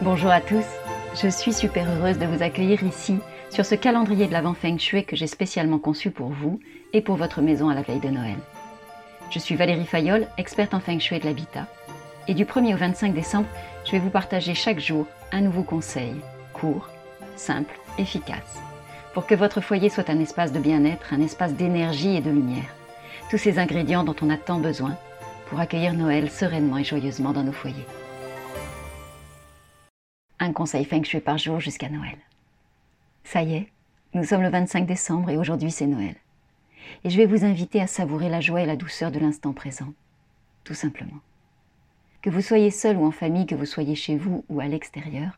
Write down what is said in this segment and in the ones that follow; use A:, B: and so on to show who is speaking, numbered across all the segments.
A: Bonjour à tous, je suis super heureuse de vous accueillir ici sur ce calendrier de l'Avent Feng Shui que j'ai spécialement conçu pour vous et pour votre maison à la veille de Noël. Je suis Valérie Fayolle, experte en Feng Shui de l'habitat, et du 1er au 25 décembre, je vais vous partager chaque jour un nouveau conseil, court, simple, efficace, pour que votre foyer soit un espace de bien-être, un espace d'énergie et de lumière. Tous ces ingrédients dont on a tant besoin pour accueillir Noël sereinement et joyeusement dans nos foyers. Un conseil Feng Shui par jour jusqu'à Noël. Ça y est, nous sommes le 25 décembre et aujourd'hui c'est Noël. Et je vais vous inviter à savourer la joie et la douceur de l'instant présent, tout simplement. Que vous soyez seul ou en famille, que vous soyez chez vous ou à l'extérieur,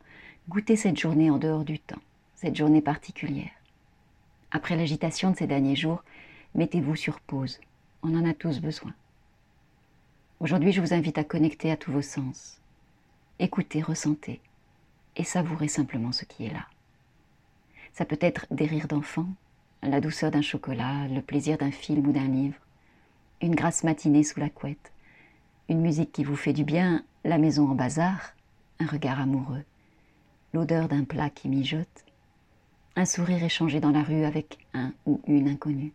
A: goûtez cette journée en dehors du temps, cette journée particulière. Après l'agitation de ces derniers jours, mettez-vous sur pause. On en a tous besoin. Aujourd'hui, je vous invite à connecter à tous vos sens. Écoutez, ressentez et savourez simplement ce qui est là. Ça peut être des rires d'enfants, la douceur d'un chocolat, le plaisir d'un film ou d'un livre, une grasse matinée sous la couette, une musique qui vous fait du bien, la maison en bazar, un regard amoureux, l'odeur d'un plat qui mijote, un sourire échangé dans la rue avec un ou une inconnue,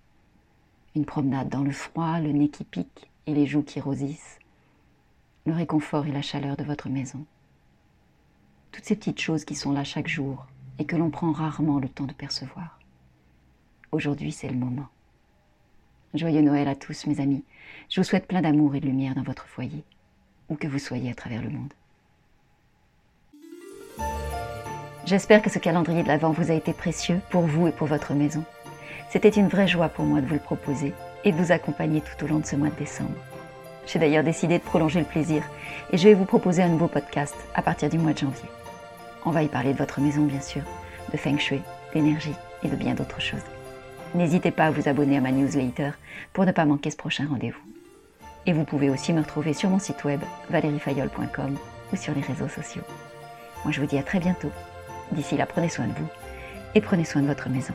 A: une promenade dans le froid, le nez qui pique et les joues qui rosissent, le réconfort et la chaleur de votre maison. Toutes ces petites choses qui sont là chaque jour et que l'on prend rarement le temps de percevoir. Aujourd'hui, c'est le moment. Joyeux Noël à tous, mes amis. Je vous souhaite plein d'amour et de lumière dans votre foyer, où que vous soyez à travers le monde. J'espère que ce calendrier de l'Avent vous a été précieux pour vous et pour votre maison. C'était une vraie joie pour moi de vous le proposer et de vous accompagner tout au long de ce mois de décembre. J'ai d'ailleurs décidé de prolonger le plaisir et je vais vous proposer un nouveau podcast à partir du mois de janvier. On va y parler de votre maison, bien sûr, de feng shui, d'énergie et de bien d'autres choses. N'hésitez pas à vous abonner à ma newsletter pour ne pas manquer ce prochain rendez-vous. Et vous pouvez aussi me retrouver sur mon site web valeriefayol.com ou sur les réseaux sociaux. Moi je vous dis à très bientôt. D'ici là, prenez soin de vous et prenez soin de votre maison.